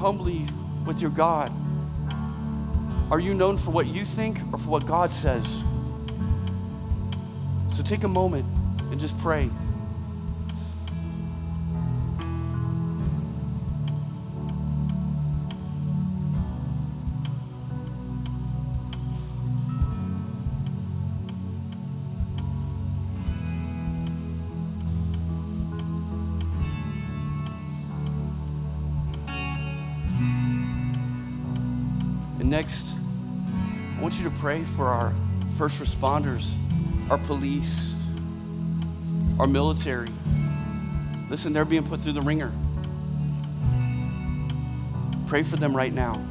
humbly with your God? Are you known for what you think or for what God says? So take a moment and just pray. Pray for our first responders, our police, our military. Listen, they're being put through the ringer. Pray for them right now.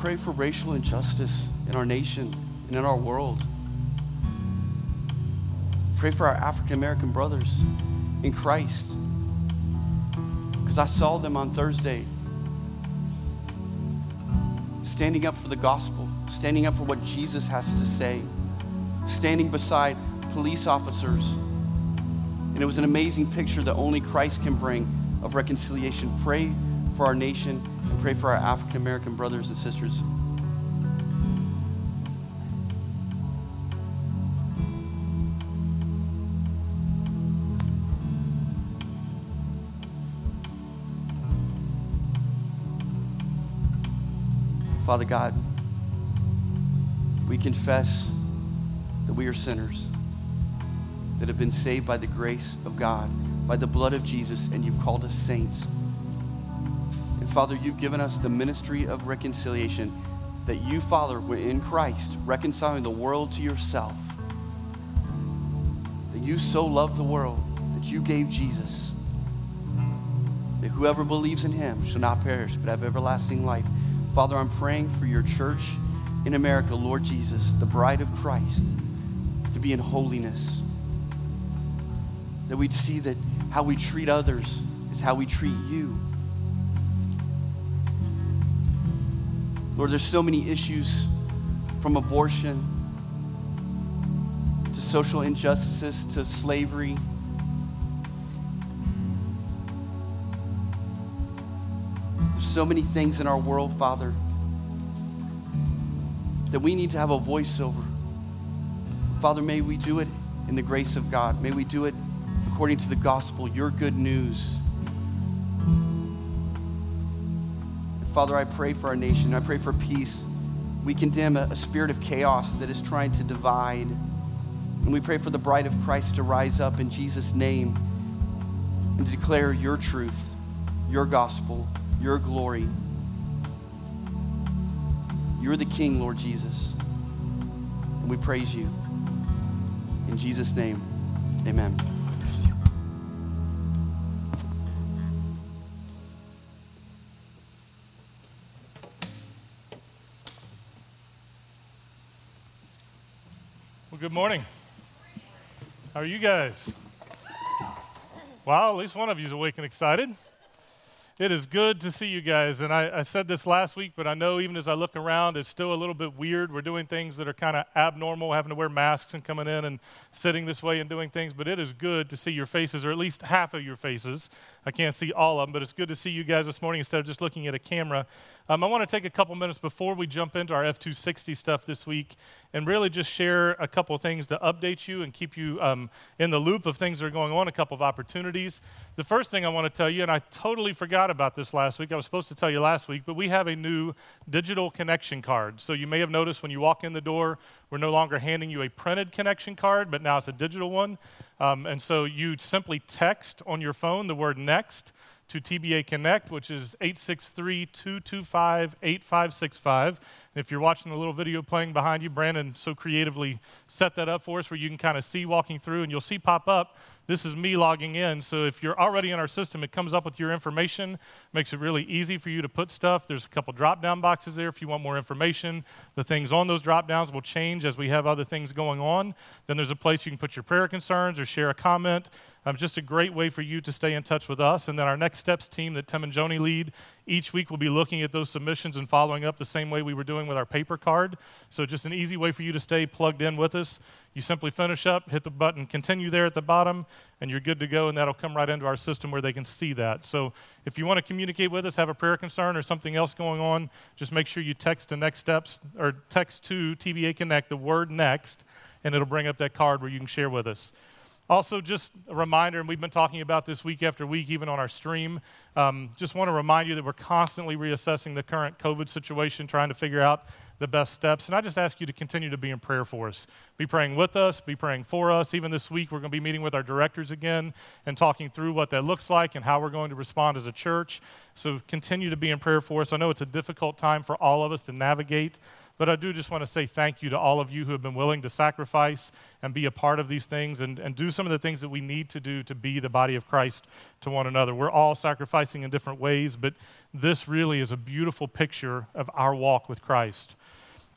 Pray for racial injustice in our nation and in our world. Pray for our African American brothers in Christ. Because I saw them on Thursday standing up for the gospel, standing up for what Jesus has to say, standing beside police officers. And it was an amazing picture that only Christ can bring of reconciliation. Pray for our nation and pray for our African American brothers and sisters. Father God, we confess that we are sinners, that have been saved by the grace of God, by the blood of Jesus, and you've called us saints. Father, you've given us the ministry of reconciliation that you, Father, were in Christ, reconciling the world to yourself. That you so loved the world that you gave Jesus. That whoever believes in him shall not perish but have everlasting life. Father, I'm praying for your church in America, Lord Jesus, the bride of Christ, to be in holiness. That we'd see that how we treat others is how we treat you. Lord, there's so many issues from abortion to social injustices to slavery. There's so many things in our world, Father, that we need to have a voice over. Father, may we do it in the grace of God. May we do it according to the gospel, your good news. Father, I pray for our nation. I pray for peace. We condemn a, a spirit of chaos that is trying to divide. And we pray for the bride of Christ to rise up in Jesus' name and to declare your truth, your gospel, your glory. You're the King, Lord Jesus. And we praise you. In Jesus' name, amen. Good morning. How are you guys? Wow, at least one of you is awake and excited. It is good to see you guys. And I, I, said this last week, but I know even as I look around, it's still a little bit weird. We're doing things that are kind of abnormal, having to wear masks and coming in and sitting this way and doing things. But it is good to see your faces, or at least half of your faces. I can't see all of them, but it's good to see you guys this morning instead of just looking at a camera. Um, I want to take a couple minutes before we jump into our F 260 stuff this week and really just share a couple things to update you and keep you um, in the loop of things that are going on, a couple of opportunities. The first thing I want to tell you, and I totally forgot about this last week, I was supposed to tell you last week, but we have a new digital connection card. So you may have noticed when you walk in the door, we're no longer handing you a printed connection card, but now it's a digital one. Um, and so you simply text on your phone the word next to TBA Connect, which is 863 225 8565. If you're watching the little video playing behind you, Brandon so creatively set that up for us where you can kind of see walking through, and you'll see pop up this is me logging in. So if you're already in our system, it comes up with your information, makes it really easy for you to put stuff. There's a couple drop down boxes there if you want more information. The things on those drop downs will change as we have other things going on. Then there's a place you can put your prayer concerns or share a comment. Um, just a great way for you to stay in touch with us. And then our Next Steps team that Tim and Joni lead, each week we'll be looking at those submissions and following up the same way we were doing with our paper card. So just an easy way for you to stay plugged in with us. You simply finish up, hit the button, continue there at the bottom, and you're good to go, and that'll come right into our system where they can see that. So if you want to communicate with us, have a prayer concern or something else going on, just make sure you text the next steps or text to TBA Connect the word next, and it'll bring up that card where you can share with us. Also, just a reminder, and we've been talking about this week after week, even on our stream. Um, just want to remind you that we're constantly reassessing the current COVID situation, trying to figure out the best steps. And I just ask you to continue to be in prayer for us. Be praying with us, be praying for us. Even this week, we're going to be meeting with our directors again and talking through what that looks like and how we're going to respond as a church. So continue to be in prayer for us. I know it's a difficult time for all of us to navigate but I do just want to say thank you to all of you who have been willing to sacrifice and be a part of these things and, and do some of the things that we need to do to be the body of Christ to one another. We're all sacrificing in different ways, but this really is a beautiful picture of our walk with Christ.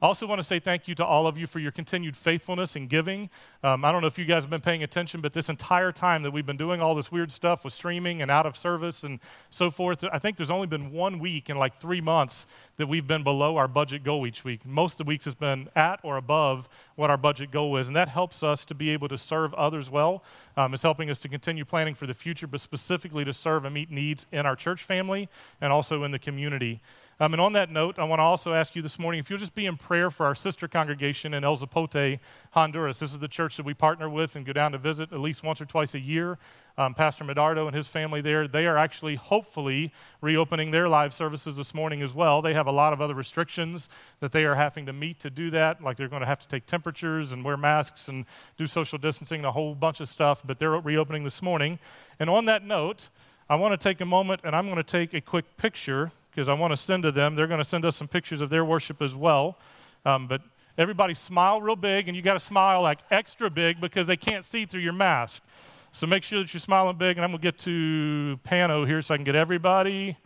I also want to say thank you to all of you for your continued faithfulness in giving. Um, I don't know if you guys have been paying attention, but this entire time that we've been doing all this weird stuff with streaming and out of service and so forth, I think there's only been one week in like three months that we've been below our budget goal each week. Most of the weeks has been at or above what our budget goal is, and that helps us to be able to serve others well. Um, it's helping us to continue planning for the future, but specifically to serve and meet needs in our church family and also in the community. Um, and on that note, I want to also ask you this morning if you'll just be in prayer for our sister congregation in El Zapote, Honduras. This is the church that we partner with and go down to visit at least once or twice a year. Um, Pastor Medardo and his family there, they are actually hopefully reopening their live services this morning as well. They have a lot of other restrictions that they are having to meet to do that, like they're going to have to take temperatures and wear masks and do social distancing and a whole bunch of stuff, but they're reopening this morning. And on that note, I want to take a moment and I'm going to take a quick picture because I want to send to them. They're going to send us some pictures of their worship as well. Um, but everybody smile real big, and you got to smile like extra big because they can't see through your mask. So make sure that you're smiling big, and I'm going to get to Pano here so I can get everybody.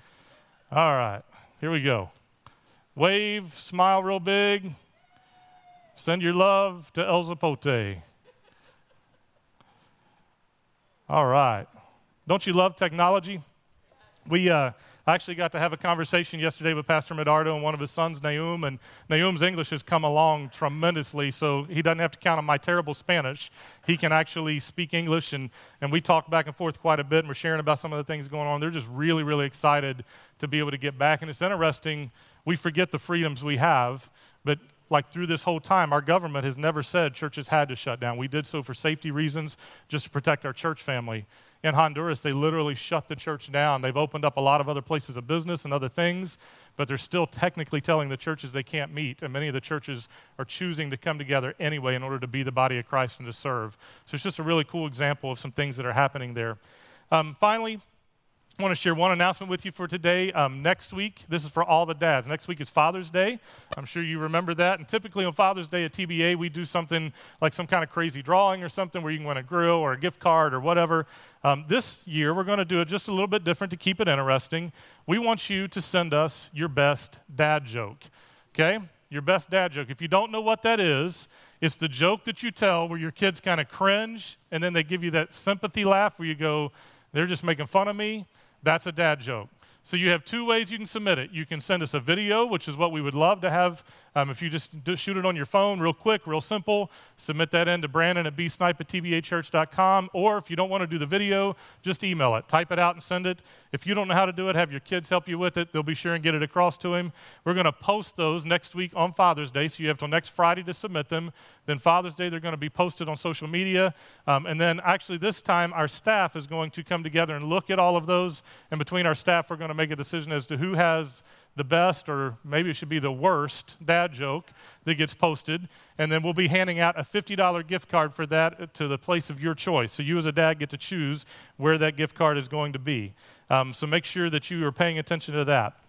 All right, here we go. Wave, smile real big. Send your love to El Zapote. All right. Don't you love technology? We, uh, I actually got to have a conversation yesterday with Pastor Medardo and one of his sons, Naum, and Naum's English has come along tremendously, so he doesn't have to count on my terrible Spanish. He can actually speak English, and, and we talk back and forth quite a bit, and we're sharing about some of the things going on. They're just really, really excited to be able to get back, and it's interesting. We forget the freedoms we have, but like through this whole time, our government has never said churches had to shut down. We did so for safety reasons, just to protect our church family in Honduras, they literally shut the church down. They've opened up a lot of other places of business and other things, but they're still technically telling the churches they can't meet. And many of the churches are choosing to come together anyway in order to be the body of Christ and to serve. So it's just a really cool example of some things that are happening there. Um, finally, I want to share one announcement with you for today. Um, next week, this is for all the dads. Next week is Father's Day. I'm sure you remember that. And typically on Father's Day at TBA, we do something like some kind of crazy drawing or something where you can win a grill or a gift card or whatever. Um, this year, we're going to do it just a little bit different to keep it interesting. We want you to send us your best dad joke. Okay? Your best dad joke. If you don't know what that is, it's the joke that you tell where your kids kind of cringe and then they give you that sympathy laugh where you go, they're just making fun of me that's a dad joke. So you have two ways you can submit it. You can send us a video, which is what we would love to have. Um, if you just shoot it on your phone, real quick, real simple, submit that in to Brandon at bsnipe at tbachurch.com. Or if you don't want to do the video, just email it. Type it out and send it. If you don't know how to do it, have your kids help you with it. They'll be sure and get it across to him. We're going to post those next week on Father's Day, so you have till next Friday to submit them. Then Father's Day, they're going to be posted on social media. Um, and then actually, this time, our staff is going to come together and look at all of those. And between our staff, we're going to make a decision as to who has the best, or maybe it should be the worst, dad joke that gets posted. And then we'll be handing out a $50 gift card for that to the place of your choice. So you, as a dad, get to choose where that gift card is going to be. Um, so make sure that you are paying attention to that.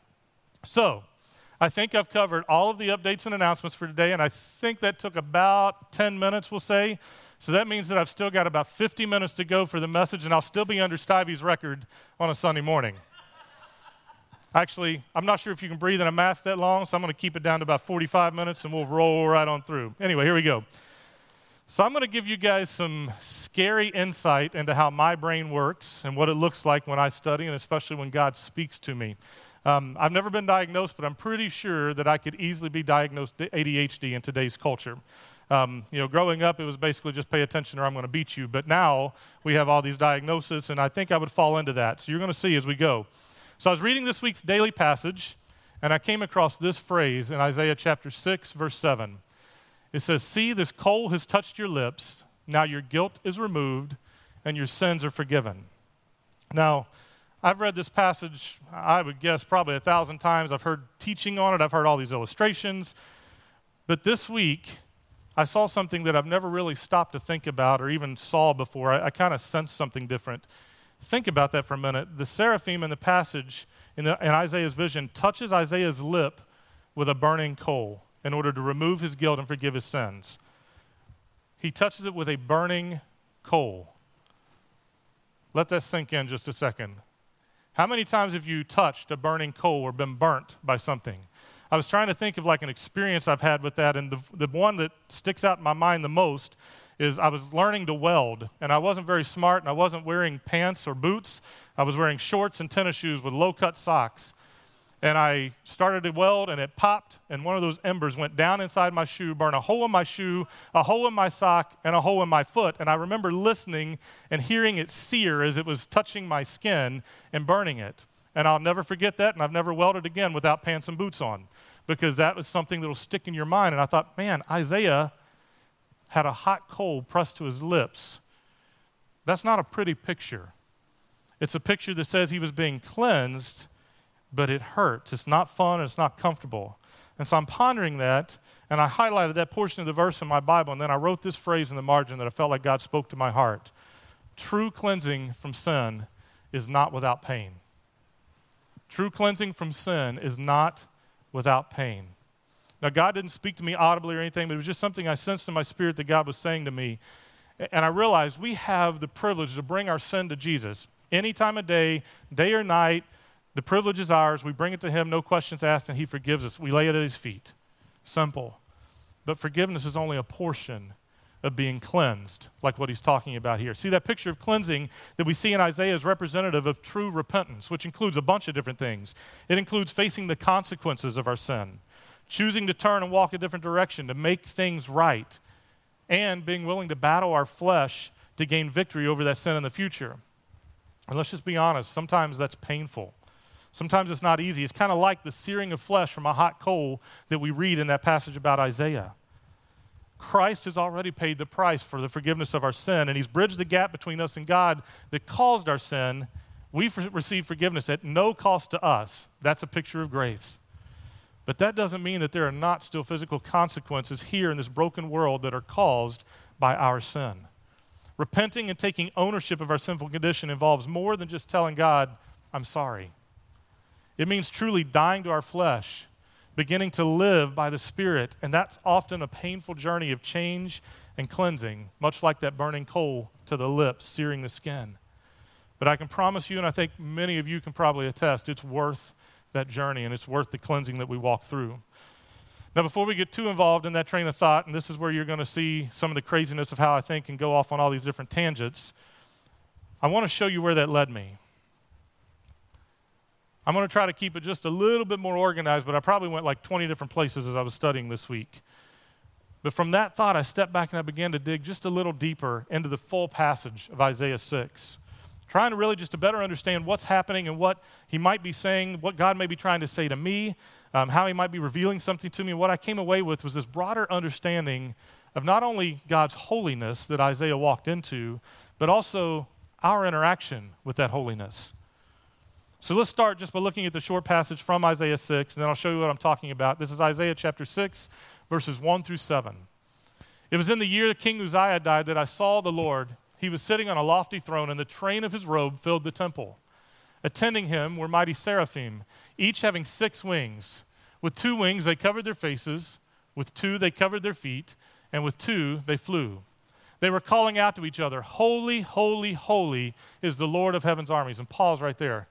So, I think I've covered all of the updates and announcements for today, and I think that took about 10 minutes, we'll say. So that means that I've still got about 50 minutes to go for the message, and I'll still be under Stevie's record on a Sunday morning. Actually, I'm not sure if you can breathe in a mask that long, so I'm going to keep it down to about 45 minutes and we'll roll right on through. Anyway, here we go. So, I'm going to give you guys some scary insight into how my brain works and what it looks like when I study, and especially when God speaks to me. Um, I've never been diagnosed, but I'm pretty sure that I could easily be diagnosed ADHD in today's culture. Um, you know, growing up, it was basically just pay attention or I'm going to beat you. But now we have all these diagnoses, and I think I would fall into that. So you're going to see as we go. So I was reading this week's daily passage, and I came across this phrase in Isaiah chapter 6, verse 7. It says, See, this coal has touched your lips. Now your guilt is removed, and your sins are forgiven. Now, I've read this passage, I would guess, probably a thousand times. I've heard teaching on it, I've heard all these illustrations. But this week, I saw something that I've never really stopped to think about or even saw before. I, I kind of sensed something different. Think about that for a minute. The seraphim in the passage in, the, in Isaiah's vision touches Isaiah's lip with a burning coal in order to remove his guilt and forgive his sins. He touches it with a burning coal. Let that sink in just a second. How many times have you touched a burning coal or been burnt by something? I was trying to think of like an experience I've had with that, and the, the one that sticks out in my mind the most is I was learning to weld, and I wasn't very smart, and I wasn't wearing pants or boots. I was wearing shorts and tennis shoes with low cut socks. And I started to weld, and it popped, and one of those embers went down inside my shoe, burned a hole in my shoe, a hole in my sock, and a hole in my foot. And I remember listening and hearing it sear as it was touching my skin and burning it. And I'll never forget that, and I've never welded again without pants and boots on because that was something that will stick in your mind. And I thought, man, Isaiah had a hot coal pressed to his lips. That's not a pretty picture. It's a picture that says he was being cleansed, but it hurts. It's not fun, it's not comfortable. And so I'm pondering that, and I highlighted that portion of the verse in my Bible, and then I wrote this phrase in the margin that I felt like God spoke to my heart. True cleansing from sin is not without pain. True cleansing from sin is not without pain. Now, God didn't speak to me audibly or anything, but it was just something I sensed in my spirit that God was saying to me. And I realized we have the privilege to bring our sin to Jesus any time of day, day or night. The privilege is ours. We bring it to Him, no questions asked, and He forgives us. We lay it at His feet. Simple. But forgiveness is only a portion of being cleansed, like what he's talking about here. See, that picture of cleansing that we see in Isaiah is representative of true repentance, which includes a bunch of different things. It includes facing the consequences of our sin choosing to turn and walk a different direction, to make things right, and being willing to battle our flesh to gain victory over that sin in the future. And let's just be honest, sometimes that's painful. Sometimes it's not easy. It's kind of like the searing of flesh from a hot coal that we read in that passage about Isaiah. Christ has already paid the price for the forgiveness of our sin, and He's bridged the gap between us and God that caused our sin. We've received forgiveness at no cost to us. That's a picture of grace. But that doesn't mean that there are not still physical consequences here in this broken world that are caused by our sin. Repenting and taking ownership of our sinful condition involves more than just telling God, I'm sorry. It means truly dying to our flesh, beginning to live by the Spirit, and that's often a painful journey of change and cleansing, much like that burning coal to the lips, searing the skin. But I can promise you, and I think many of you can probably attest, it's worth that journey, and it's worth the cleansing that we walk through. Now, before we get too involved in that train of thought, and this is where you're going to see some of the craziness of how I think and go off on all these different tangents, I want to show you where that led me. I'm going to try to keep it just a little bit more organized, but I probably went like 20 different places as I was studying this week. But from that thought, I stepped back and I began to dig just a little deeper into the full passage of Isaiah 6 trying to really just to better understand what's happening and what he might be saying, what God may be trying to say to me, um, how he might be revealing something to me. What I came away with was this broader understanding of not only God's holiness that Isaiah walked into, but also our interaction with that holiness. So let's start just by looking at the short passage from Isaiah 6, and then I'll show you what I'm talking about. This is Isaiah chapter 6, verses 1 through 7. It was in the year that King Uzziah died that I saw the Lord. He was sitting on a lofty throne, and the train of his robe filled the temple. Attending him were mighty seraphim, each having six wings. With two wings they covered their faces, with two they covered their feet, and with two they flew. They were calling out to each other, Holy, holy, holy is the Lord of heaven's armies. And pause right there.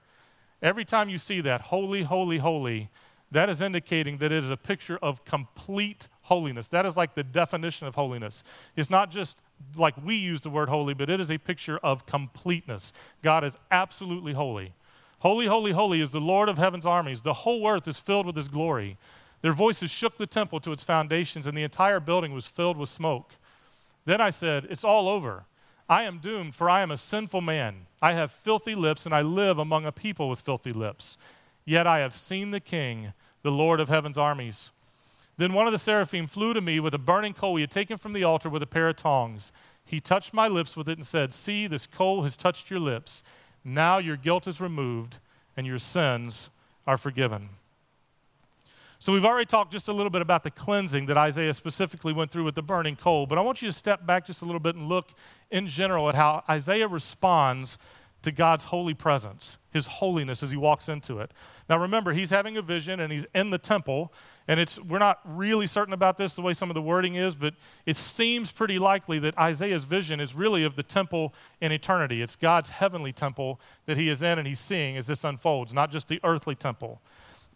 Every time you see that, holy, holy, holy, that is indicating that it is a picture of complete holiness. That is like the definition of holiness. It's not just like we use the word holy, but it is a picture of completeness. God is absolutely holy. Holy, holy, holy is the Lord of heaven's armies. The whole earth is filled with his glory. Their voices shook the temple to its foundations, and the entire building was filled with smoke. Then I said, It's all over. I am doomed, for I am a sinful man. I have filthy lips, and I live among a people with filthy lips. Yet I have seen the King, the Lord of heaven's armies. Then one of the seraphim flew to me with a burning coal he had taken from the altar with a pair of tongs. He touched my lips with it and said, See, this coal has touched your lips. Now your guilt is removed, and your sins are forgiven. So, we've already talked just a little bit about the cleansing that Isaiah specifically went through with the burning coal, but I want you to step back just a little bit and look in general at how Isaiah responds to God's holy presence, his holiness as he walks into it. Now remember, he's having a vision and he's in the temple, and it's we're not really certain about this the way some of the wording is, but it seems pretty likely that Isaiah's vision is really of the temple in eternity. It's God's heavenly temple that he is in and he's seeing as this unfolds, not just the earthly temple.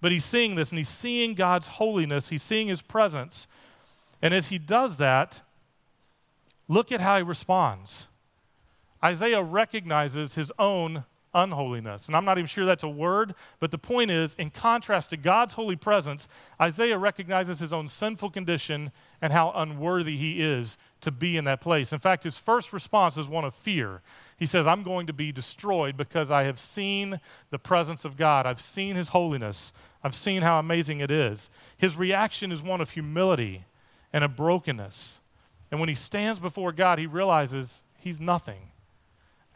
But he's seeing this and he's seeing God's holiness, he's seeing his presence. And as he does that, look at how he responds. Isaiah recognizes his own unholiness. And I'm not even sure that's a word, but the point is, in contrast to God's holy presence, Isaiah recognizes his own sinful condition and how unworthy he is to be in that place. In fact, his first response is one of fear. He says, I'm going to be destroyed because I have seen the presence of God. I've seen his holiness. I've seen how amazing it is. His reaction is one of humility and a brokenness. And when he stands before God, he realizes he's nothing,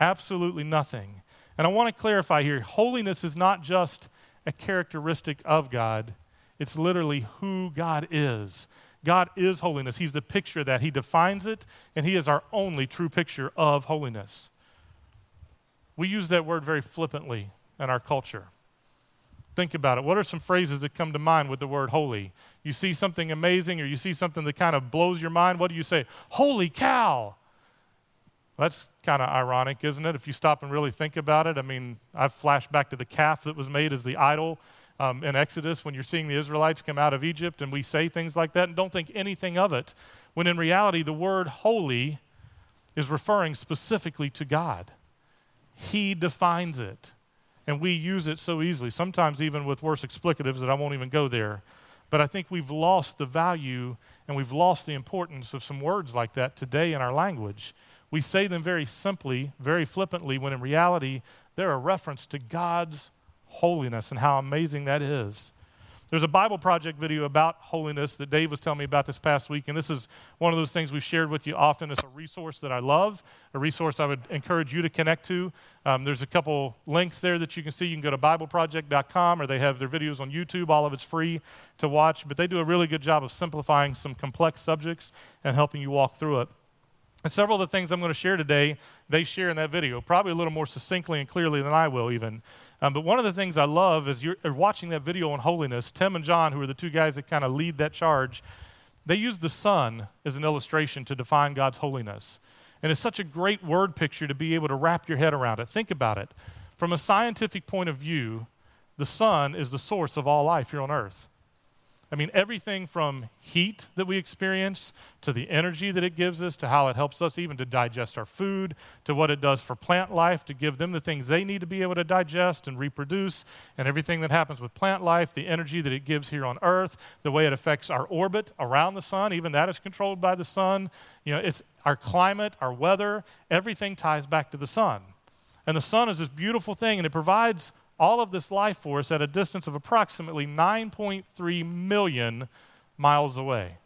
absolutely nothing. And I want to clarify here holiness is not just a characteristic of God, it's literally who God is. God is holiness. He's the picture that He defines it, and He is our only true picture of holiness. We use that word very flippantly in our culture. Think about it. What are some phrases that come to mind with the word holy? You see something amazing or you see something that kind of blows your mind, what do you say? Holy cow! That's kind of ironic, isn't it? If you stop and really think about it. I mean, I've flashed back to the calf that was made as the idol um, in Exodus when you're seeing the Israelites come out of Egypt, and we say things like that and don't think anything of it, when in reality, the word holy is referring specifically to God. He defines it. And we use it so easily, sometimes even with worse explicatives that I won't even go there. But I think we've lost the value and we've lost the importance of some words like that today in our language. We say them very simply, very flippantly, when in reality, they're a reference to God's holiness and how amazing that is. There's a Bible Project video about holiness that Dave was telling me about this past week, and this is one of those things we've shared with you often. It's a resource that I love, a resource I would encourage you to connect to. Um, there's a couple links there that you can see. You can go to BibleProject.com, or they have their videos on YouTube. All of it's free to watch, but they do a really good job of simplifying some complex subjects and helping you walk through it. And several of the things I'm going to share today, they share in that video, probably a little more succinctly and clearly than I will, even. Um, but one of the things I love is you're watching that video on holiness. Tim and Jon, who are the two guys that kind of lead that charge, they use the sun as an illustration to define God's holiness. And it's such a great word picture to be able to wrap your head around it. Think about it. From a scientific point of view, the sun is the source of all life here on earth. I mean, everything from heat that we experience to the energy that it gives us to how it helps us even to digest our food to what it does for plant life to give them the things they need to be able to digest and reproduce and everything that happens with plant life, the energy that it gives here on earth, the way it affects our orbit around the sun, even that is controlled by the sun. You know, it's our climate, our weather, everything ties back to the sun. And the sun is this beautiful thing and it provides all of this life force at a distance of approximately 9.3 million miles away.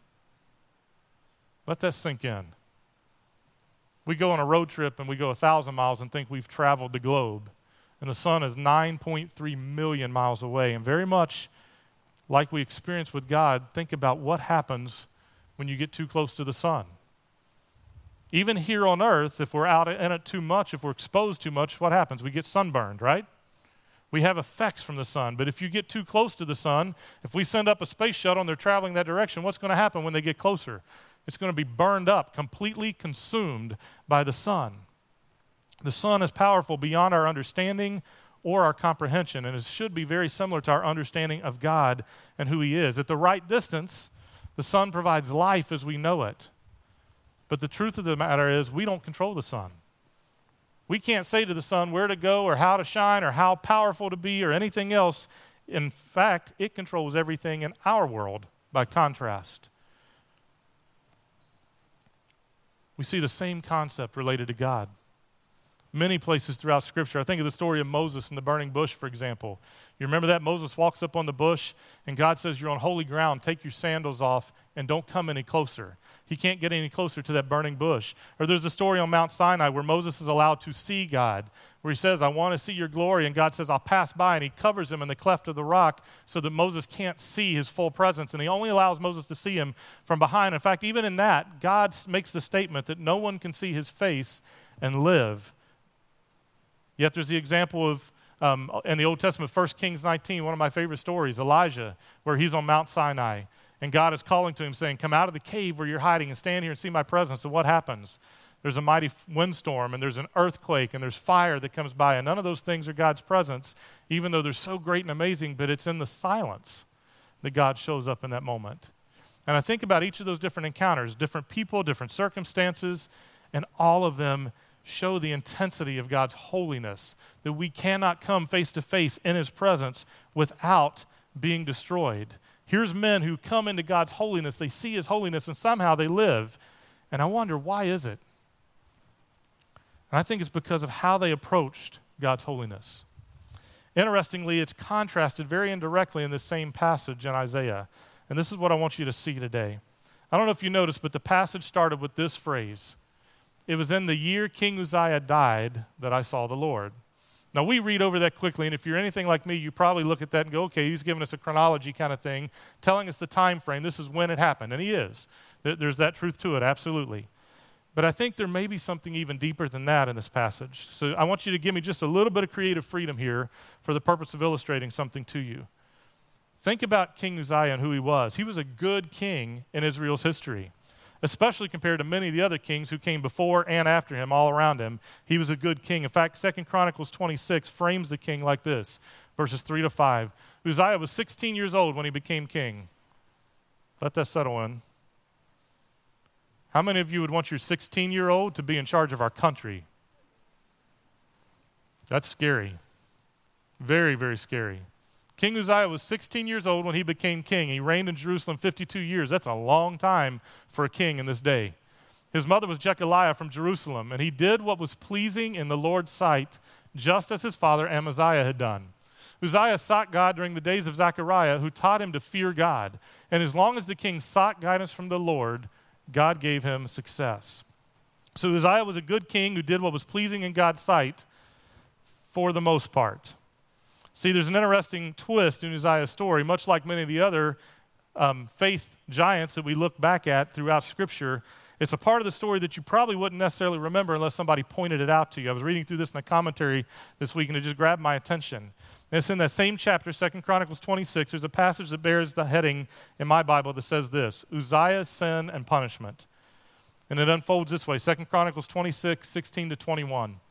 Let that sink in. We go on a road trip and we go a thousand miles and think we've traveled the globe. and the sun is 9.3 million miles away. And very much like we experience with God, think about what happens when you get too close to the sun. Even here on earth, if we're out in it too much, if we're exposed too much, what happens? We get sunburned, right? We have effects from the sun. But if you get too close to the sun, if we send up a space shuttle and they're traveling that direction, what's going to happen when they get closer? It's going to be burned up, completely consumed by the sun. The sun is powerful beyond our understanding or our comprehension, and it should be very similar to our understanding of God and who He is. At the right distance, the sun provides life as we know it. But the truth of the matter is, we don't control the sun. We can't say to the sun where to go or how to shine or how powerful to be or anything else. In fact, it controls everything in our world by contrast. We see the same concept related to God many places throughout Scripture. I think of the story of Moses and the burning bush, for example. You remember that? Moses walks up on the bush, and God says, You're on holy ground. Take your sandals off and don't come any closer. He can't get any closer to that burning bush. Or there's a story on Mount Sinai where Moses is allowed to see God, where he says, I want to see your glory. And God says, I'll pass by. And he covers him in the cleft of the rock so that Moses can't see his full presence. And he only allows Moses to see him from behind. In fact, even in that, God makes the statement that no one can see his face and live. Yet there's the example of, um, in the Old Testament, 1 Kings 19, one of my favorite stories, Elijah, where he's on Mount Sinai. And God is calling to him, saying, Come out of the cave where you're hiding and stand here and see my presence. And what happens? There's a mighty windstorm, and there's an earthquake, and there's fire that comes by. And none of those things are God's presence, even though they're so great and amazing, but it's in the silence that God shows up in that moment. And I think about each of those different encounters, different people, different circumstances, and all of them show the intensity of God's holiness, that we cannot come face to face in His presence without being destroyed. Here's men who come into God's holiness, they see His holiness, and somehow they live. And I wonder, why is it? And I think it's because of how they approached God's holiness. Interestingly, it's contrasted very indirectly in this same passage in Isaiah. And this is what I want you to see today. I don't know if you noticed, but the passage started with this phrase it was in the year King Uzziah died that I saw the Lord. Now, we read over that quickly, and if you're anything like me, you probably look at that and go, okay, he's giving us a chronology kind of thing, telling us the time frame. This is when it happened. And he is. There's that truth to it, absolutely. But I think there may be something even deeper than that in this passage. So I want you to give me just a little bit of creative freedom here for the purpose of illustrating something to you. Think about King Uzziah and who he was. He was a good king in Israel's history especially compared to many of the other kings who came before and after him all around him. He was a good king. In fact, Second Chronicles 26 frames the king like this verses 3 to 5. Uzziah was 16 years old when he became king. Let that settle in. How many of you would want your 16 year old to be in charge of our country? That's scary. Very, very scary. King Uzziah was 16 years old when he became king. He reigned in Jerusalem 52 years. That's a long time for a king in this day. His mother was Jecoliah from Jerusalem, and he did what was pleasing in the Lord's sight, just as his father Amaziah had done. Uzziah sought God during the days of Zechariah, who taught him to fear God. And as long as the king sought guidance from the Lord, God gave him success. So Uzziah was a good king who did what was pleasing in God's sight for the most part. See, there's an interesting twist in Uzziah's story, much like many of the other um, faith giants that we look back at throughout Scripture. It's a part of the story that you probably wouldn't necessarily remember unless somebody pointed it out to you. I was reading through this in a commentary this week and it just grabbed my attention. And it's in that same chapter, Second Chronicles 26. There's a passage that bears the heading in my Bible that says this Uzziah's sin and punishment. And it unfolds this way Second Chronicles 26, 16 to 21.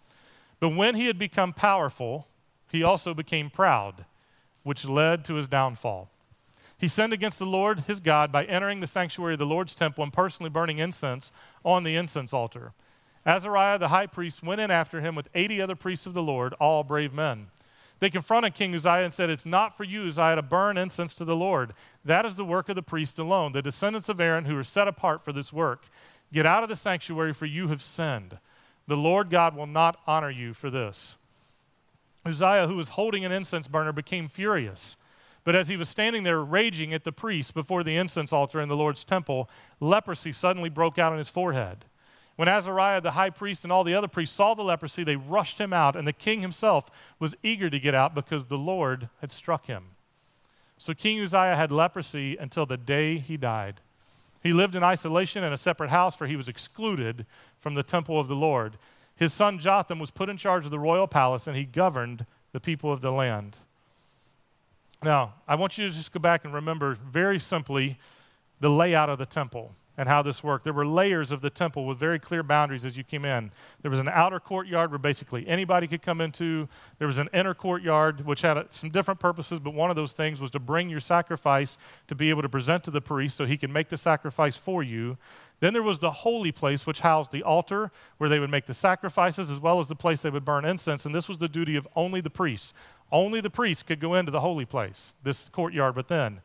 But when he had become powerful, he also became proud, which led to his downfall. He sinned against the Lord his God by entering the sanctuary of the Lord's temple and personally burning incense on the incense altar. Azariah the high priest went in after him with 80 other priests of the Lord, all brave men. They confronted King Uzziah and said, It's not for you, Uzziah, to burn incense to the Lord. That is the work of the priests alone, the descendants of Aaron who are set apart for this work. Get out of the sanctuary, for you have sinned. The Lord God will not honor you for this. Uzziah, who was holding an incense burner, became furious. But as he was standing there raging at the priest before the incense altar in the Lord's temple, leprosy suddenly broke out on his forehead. When Azariah, the high priest, and all the other priests saw the leprosy, they rushed him out, and the king himself was eager to get out because the Lord had struck him. So King Uzziah had leprosy until the day he died. He lived in isolation in a separate house, for he was excluded from the temple of the Lord. His son Jotham was put in charge of the royal palace, and he governed the people of the land. Now, I want you to just go back and remember very simply the layout of the temple and how this worked. There were layers of the temple with very clear boundaries as you came in. There was an outer courtyard where basically anybody could come into. There was an inner courtyard which had some different purposes, but one of those things was to bring your sacrifice to be able to present to the priest so he could make the sacrifice for you. Then there was the holy place, which housed the altar where they would make the sacrifices, as well as the place they would burn incense. And this was the duty of only the priests. Only the priests could go into the holy place, this courtyard within.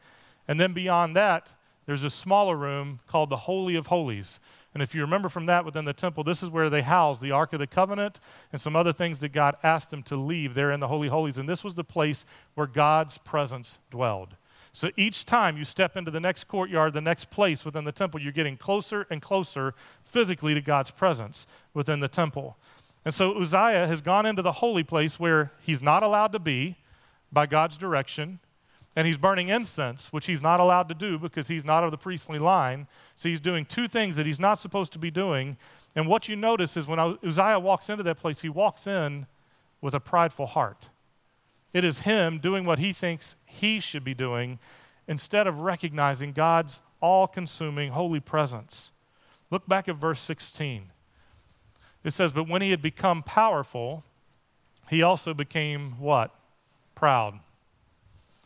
And then beyond that, there's a smaller room called the Holy of Holies. And if you remember from that within the temple, this is where they housed the Ark of the Covenant and some other things that God asked them to leave there in the Holy Holies. And this was the place where God's presence dwelled. So each time you step into the next courtyard, the next place within the temple, you're getting closer and closer physically to God's presence within the temple. And so Uzziah has gone into the holy place where he's not allowed to be by God's direction and he's burning incense, which he's not allowed to do because he's not of the priestly line. So he's doing two things that he's not supposed to be doing. And what you notice is when Uzziah walks into that place, he walks in with a prideful heart. It is him doing what he thinks he should be doing instead of recognizing God's all consuming holy presence. Look back at verse 16. It says, But when he had become powerful, he also became what? Proud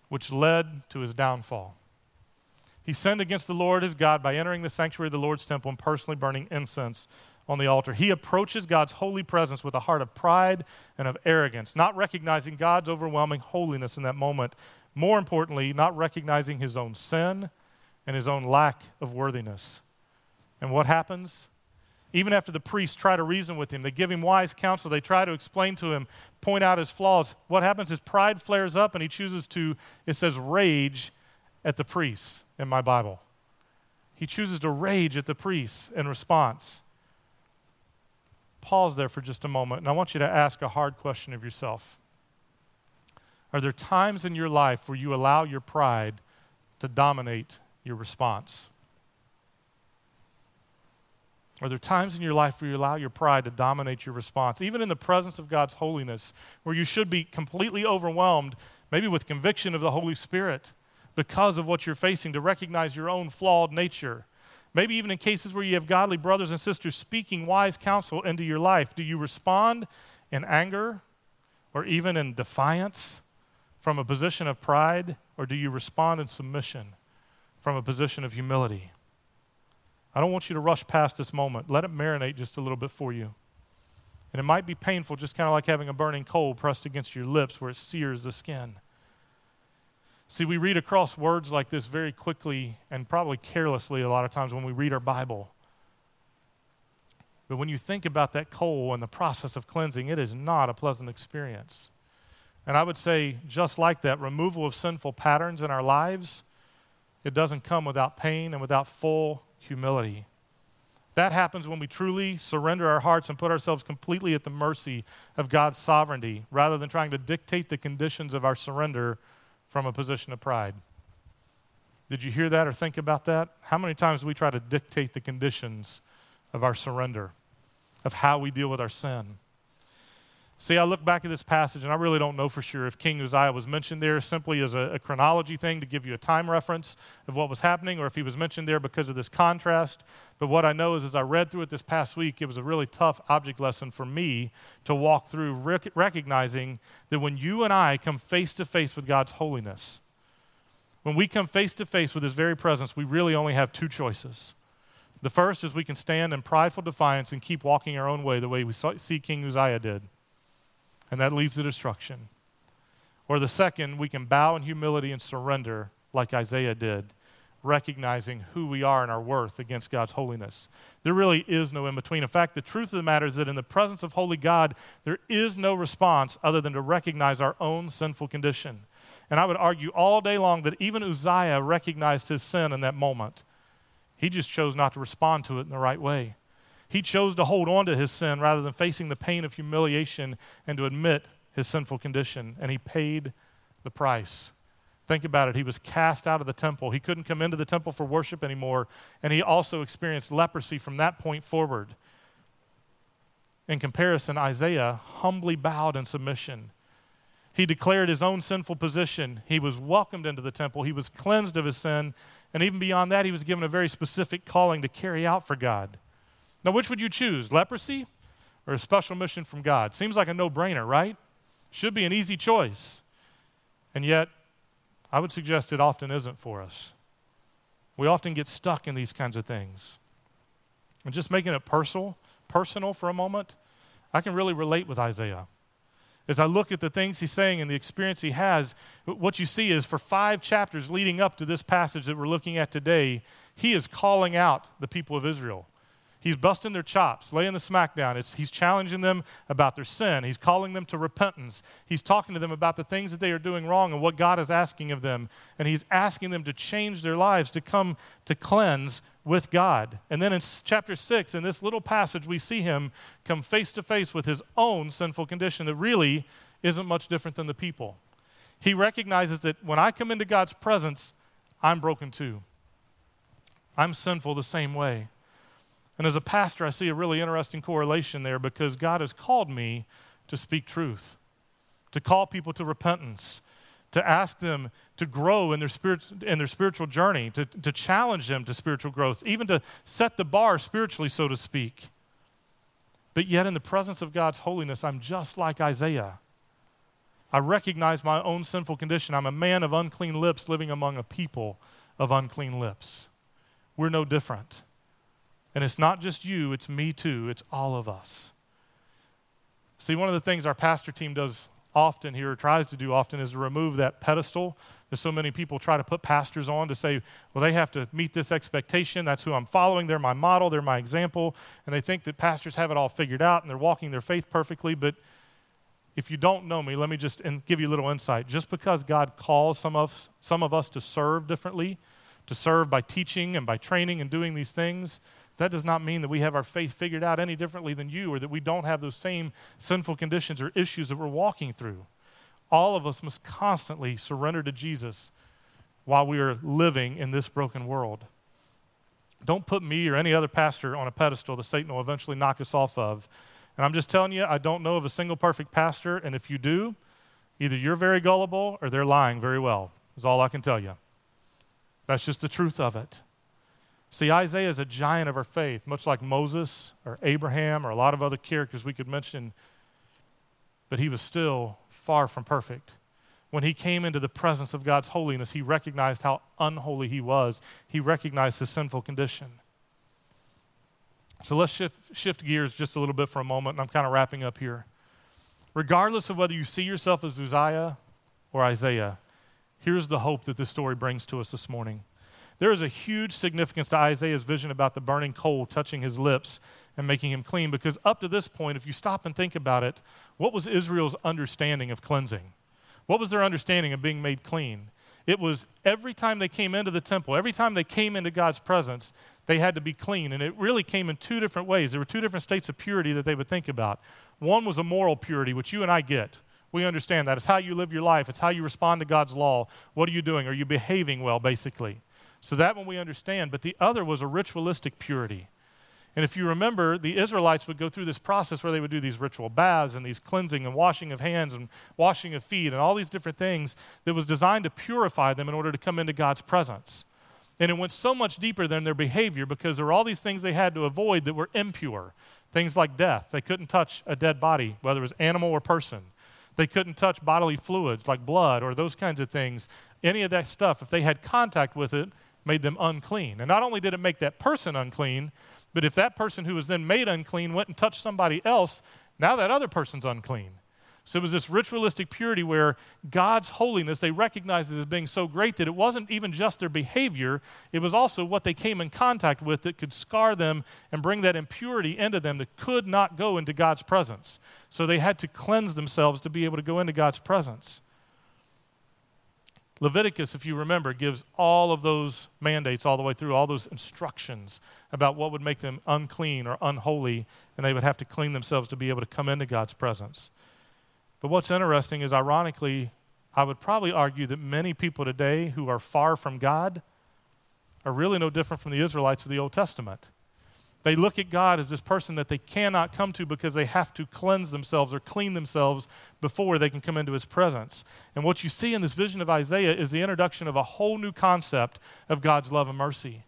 which led to his downfall. He sinned against the Lord his God by entering the sanctuary of the Lord's temple and personally burning incense on the altar. He approaches God's holy presence with a heart of pride and of arrogance, not recognizing God's overwhelming holiness in that moment. More importantly, not recognizing his own sin and his own lack of worthiness. And what happens? Even after the priests try to reason with him, they give him wise counsel, they try to explain to him, point out his flaws. What happens is pride flares up and he chooses to, it says, rage at the priests in my Bible. He chooses to rage at the priests in response. Pause there for just a moment, and I want you to ask a hard question of yourself. Are there times in your life where you allow your pride to dominate your response? Are there times in your life where you allow your pride to dominate your response, even in the presence of God's holiness, where you should be completely overwhelmed, maybe with conviction of the Holy Spirit because of what you're facing, to recognize your own flawed nature? Maybe even in cases where you have godly brothers and sisters speaking wise counsel into your life, do you respond in anger or even in defiance from a position of pride, or do you respond in submission from a position of humility? I don't want you to rush past this moment. Let it marinate just a little bit for you. And it might be painful, just kind of like having a burning coal pressed against your lips where it sears the skin. See, we read across words like this very quickly and probably carelessly a lot of times when we read our Bible. But when you think about that coal and the process of cleansing, it is not a pleasant experience. And I would say, just like that, removal of sinful patterns in our lives, it doesn't come without pain and without full humility. That happens when we truly surrender our hearts and put ourselves completely at the mercy of God's sovereignty rather than trying to dictate the conditions of our surrender from a position of pride. Did you hear that or think about that? How many times do we try to dictate the conditions of our surrender, of how we deal with our sin? See, I look back at this passage and I really don't know for sure if King Uzziah was mentioned there simply as a, a, chronology thing to give you a time reference of what was happening or if he was mentioned there because of this contrast. But what I know is as I read through it this past week, it was a really tough object lesson for me to walk through, rec- recognizing that when you and I come face to face with God's holiness, when we come face to face with his very presence, we really only have two choices. The first is we can stand in prideful defiance and keep walking our own way the way we saw, see King Uzziah did and that leads to destruction. Or the second, we can bow in humility and surrender like Isaiah did, recognizing who we are and our worth against God's holiness. There really is no in between. In fact, the truth of the matter is that in the presence of holy God, there is no response other than to recognize our own sinful condition. And I would argue all day long that even Uzziah recognized his sin in that moment. He just chose not to respond to it in the right way. He chose to hold on to his sin rather than facing the pain of humiliation and to admit his sinful condition, and he paid the price. Think about it. He was cast out of the temple. He couldn't come into the temple for worship anymore, and he also experienced leprosy from that point forward. In comparison, Isaiah humbly bowed in submission. He declared his own sinful position. He was welcomed into the temple. He was cleansed of his sin. And even beyond that, he was given a very specific calling to carry out for God. Now, which would you choose, leprosy or a special mission from God? Seems like a no brainer, right? Should be an easy choice. And yet, I would suggest it often isn't for us. We often get stuck in these kinds of things. And just making it personal, personal for a moment, I can really relate with Isaiah. As I look at the things he's saying and the experience he has, what you see is for five chapters leading up to this passage that we're looking at today, he is calling out the people of Israel. He's busting their chops, laying the smackdown. It's, he's challenging them about their sin. He's calling them to repentance. He's talking to them about the things that they are doing wrong and what God is asking of them. And he's asking them to change their lives, to come to cleanse with God. And then in chapter 6, in this little passage, we see him come face to face with his own sinful condition that really isn't much different than the people. He recognizes that when I come into God's presence, I'm broken too. I'm sinful the same way. And as a pastor, I see a really interesting correlation there because God has called me to speak truth, to call people to repentance, to ask them to grow in their, spirit, in their spiritual journey, to, to challenge them to spiritual growth, even to set the bar spiritually, so to speak. But yet, in the presence of God's holiness, I'm just like Isaiah. I recognize my own sinful condition. I'm a man of unclean lips living among a people of unclean lips. We're no different. And it's not just you, it's me too, it's all of us. See, one of the things our pastor team does often here, or tries to do often, is remove that pedestal that so many people try to put pastors on to say, well, they have to meet this expectation. That's who I'm following. They're my model, they're my example. And they think that pastors have it all figured out and they're walking their faith perfectly. But if you don't know me, let me just give you a little insight. Just because God calls some of, some of us to serve differently, to serve by teaching and by training and doing these things, that does not mean that we have our faith figured out any differently than you or that we don't have those same sinful conditions or issues that we're walking through. All of us must constantly surrender to Jesus while we are living in this broken world. Don't put me or any other pastor on a pedestal that Satan will eventually knock us off of. And I'm just telling you, I don't know of a single perfect pastor, and if you do, either you're very gullible or they're lying very well, is all I can tell you. That's just the truth of it. See, Isaiah is a giant of our faith, much like Moses or Abraham or a lot of other characters we could mention, but he was still far from perfect. When he came into the presence of God's holiness, he recognized how unholy he was. He recognized his sinful condition. So let's shift, shift gears just a little bit for a moment, and I'm kind of wrapping up here. Regardless of whether you see yourself as Uzziah or Isaiah, here's the hope that this story brings to us this morning. There is a huge significance to Isaiah's vision about the burning coal touching his lips and making him clean because up to this point, if you stop and think about it, what was Israel's understanding of cleansing? What was their understanding of being made clean? It was every time they came into the temple, every time they came into God's presence, they had to be clean. And it really came in two different ways. There were two different states of purity that they would think about. One was a moral purity, which you and I get. We understand that. It's how you live your life, it's how you respond to God's law. What are you doing? Are you behaving well, basically? So that one we understand. But the other was a ritualistic purity. And if you remember, the Israelites would go through this process where they would do these ritual baths and these cleansing and washing of hands and washing of feet and all these different things that was designed to purify them in order to come into God's presence. And it went so much deeper than their behavior because there were all these things they had to avoid that were impure. Things like death. They couldn't touch a dead body, whether it was animal or person. They couldn't touch bodily fluids like blood or those kinds of things. Any of that stuff, if they had contact with it, made them unclean. And not only did it make that person unclean, but if that person who was then made unclean went and touched somebody else, now that other person's unclean. So it was this ritualistic purity where God's holiness, they recognized it as being so great that it wasn't even just their behavior, it was also what they came in contact with that could scar them and bring that impurity into them that could not go into God's presence. So they had to cleanse themselves to be able to go into God's presence. Leviticus, if you remember, gives all of those mandates all the way through, all those instructions about what would make them unclean or unholy, and they would have to clean themselves to be able to come into God's presence. But what's interesting is, ironically, I would probably argue that many people today who are far from God are really no different from the Israelites of the Old Testament. They look at God as this person that they cannot come to because they have to cleanse themselves or clean themselves before they can come into his presence. And what you see in this vision of Isaiah is the introduction of a whole new concept of God's love and mercy.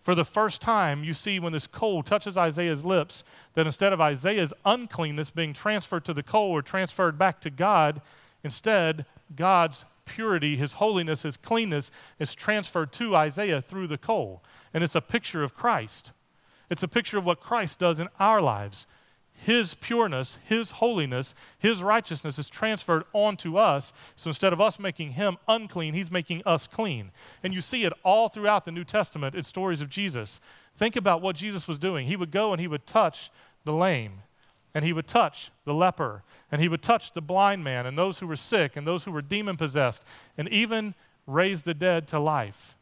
For the first time, you see when this coal touches Isaiah's lips that instead of Isaiah's uncleanness being transferred to the coal or transferred back to God, instead, God's purity, his holiness, his cleanness is transferred to Isaiah through the coal. And it's a picture of Christ. It's a picture of what Christ does in our lives. His pureness, His holiness, His righteousness is transferred onto us. So instead of us making Him unclean, He's making us clean. And you see it all throughout the New Testament in stories of Jesus. Think about what Jesus was doing. He would go and He would touch the lame, and He would touch the leper, and He would touch the blind man, and those who were sick, and those who were demon possessed, and even raise the dead to life.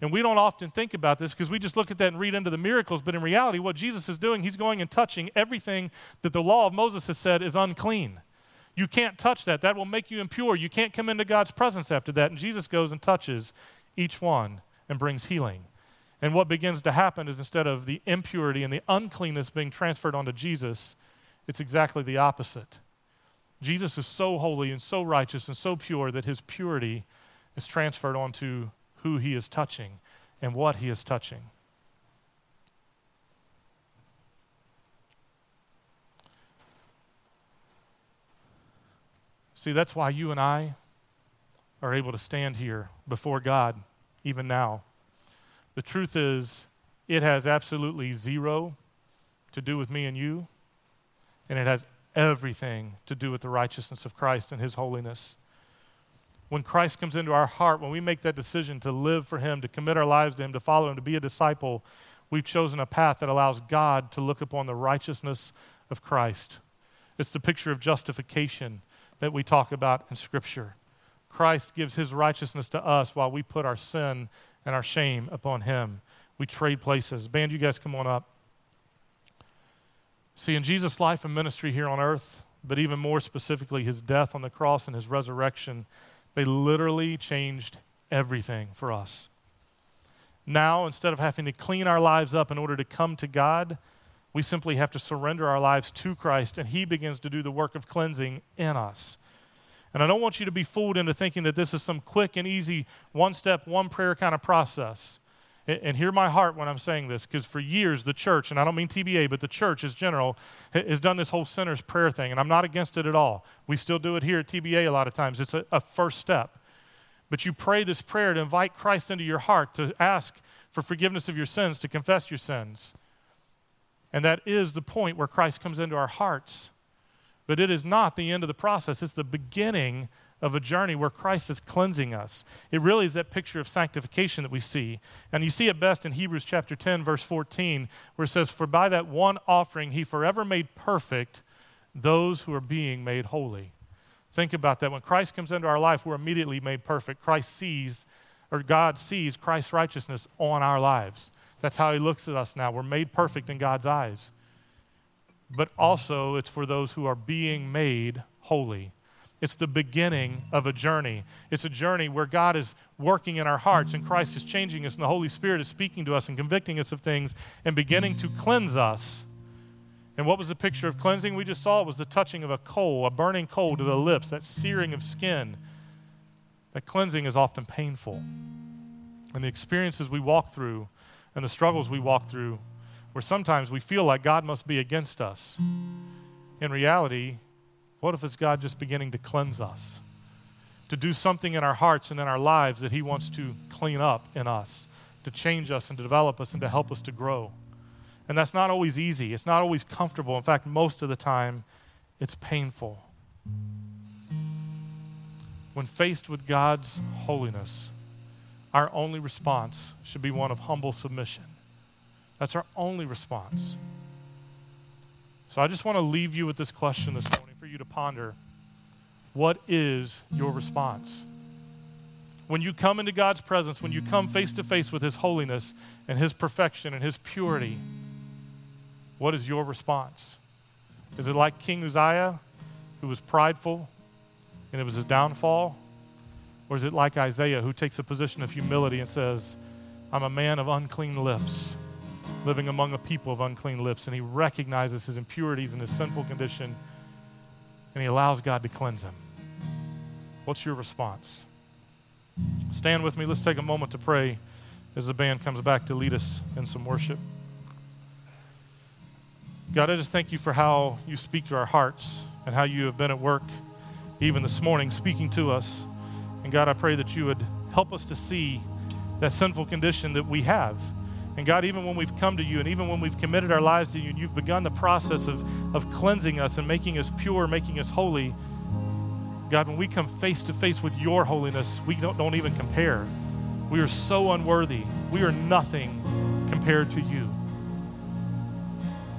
And we don't often think about this because we just look at that and read into the miracles. But in reality, what Jesus is doing, he's going and touching everything that the law of Moses has said is unclean. You can't touch that. That will make you impure. You can't come into God's presence after that. And Jesus goes and touches each one and brings healing. And what begins to happen is instead of the impurity and the uncleanness being transferred onto Jesus, it's exactly the opposite. Jesus is so holy and so righteous and so pure that his purity is transferred onto who he is touching and what he is touching. See, that's why you and I are able to stand here before God even now. The truth is, it has absolutely zero to do with me and you, and it has everything to do with the righteousness of Christ and his holiness when Christ comes into our heart, when we make that decision to live for Him, to commit our lives to Him, to follow Him, to be a disciple, we've chosen a path that allows God to look upon the righteousness of Christ. It's the picture of justification that we talk about in Scripture. Christ gives His righteousness to us while we put our sin and our shame upon Him. We trade places. Band, you guys come on up. See, in Jesus' life and ministry here on earth, but even more specifically, His death on the cross and His resurrection, they literally changed everything for us. Now, instead of having to clean our lives up in order to come to God, we simply have to surrender our lives to Christ, and He begins to do the work of cleansing in us. And I don't want you to be fooled into thinking that this is some quick and easy, one step, one prayer kind of process. And hear my heart when I'm saying this, because for years the church, and I don't mean TBA, but the church as general, has done this whole sinner's prayer thing, and I'm not against it at all. We still do it here at TBA a lot of times. It's a, a first step. But you pray this prayer to invite Christ into your heart, to ask for forgiveness of your sins, to confess your sins. And that is the point where Christ comes into our hearts. But it is not the end of the process, it's the beginning of a journey where Christ is cleansing us. It really is that picture of sanctification that we see. And you see it best in Hebrews chapter 10, verse 14, where it says, For by that one offering he forever made perfect those who are being made holy. Think about that. When Christ comes into our life, we're immediately made perfect. Christ sees, or God sees Christ's righteousness on our lives. That's how he looks at us now. We're made perfect in God's eyes. But also, it's for those who are being made holy. It's the beginning of a journey. It's a journey where God is working in our hearts and Christ is changing us and the Holy Spirit is speaking to us and convicting us of things and beginning to cleanse us. And what was the picture of cleansing we just saw? It was the touching of a coal, a burning coal to the lips, that searing of skin. That cleansing is often painful. And the experiences we walk through and the struggles we walk through, where sometimes we feel like God must be against us. In reality, what if it's God just beginning to cleanse us? To do something in our hearts and in our lives that He wants to clean up in us, to change us and to develop us and to help us to grow. And that's not always easy. It's not always comfortable. In fact, most of the time, it's painful. When faced with God's holiness, our only response should be one of humble submission. That's our only response. So I just want to leave you with this question this morning you to ponder. What is your response? When you come into God's presence, when you come face to face with His holiness and His perfection and His purity, what is your response? Is it like King Uzziah, who was prideful and it was his downfall? Or is it like Isaiah, who takes a position of humility and says, I'm a man of unclean lips, living among a people of unclean lips, and he recognizes his impurities and his sinful condition, and he allows God to cleanse him? What's your response? Stand with me. Let's take a moment to pray as the band comes back to lead us in some worship. God, I just thank you for how you speak to our hearts and how you have been at work even this morning speaking to us. And God, I pray that you would help us to see that sinful condition that we have. And God, even when we've come to you and even when we've committed our lives to you and you've begun the process of, of cleansing us and making us pure, making us holy, God, when we come face to face with your holiness, we don't, don't even compare. We are so unworthy. We are nothing compared to you.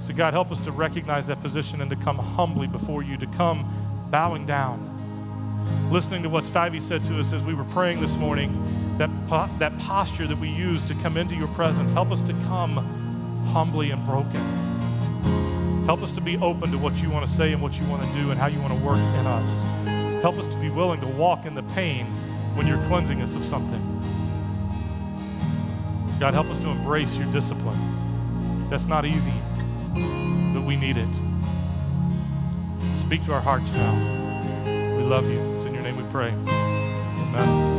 So, God, help us to recognize that position and to come humbly before you, to come bowing down. Listening to what Stivey said to us as we were praying this morning, that, po- that posture that we use to come into your presence, help us to come humbly and broken. Help us to be open to what you want to say and what you want to do and how you want to work in us. Help us to be willing to walk in the pain when you're cleansing us of something. God, help us to embrace your discipline. That's not easy but we need it. Speak to our hearts now. We love you. It's in your name we pray. Amen.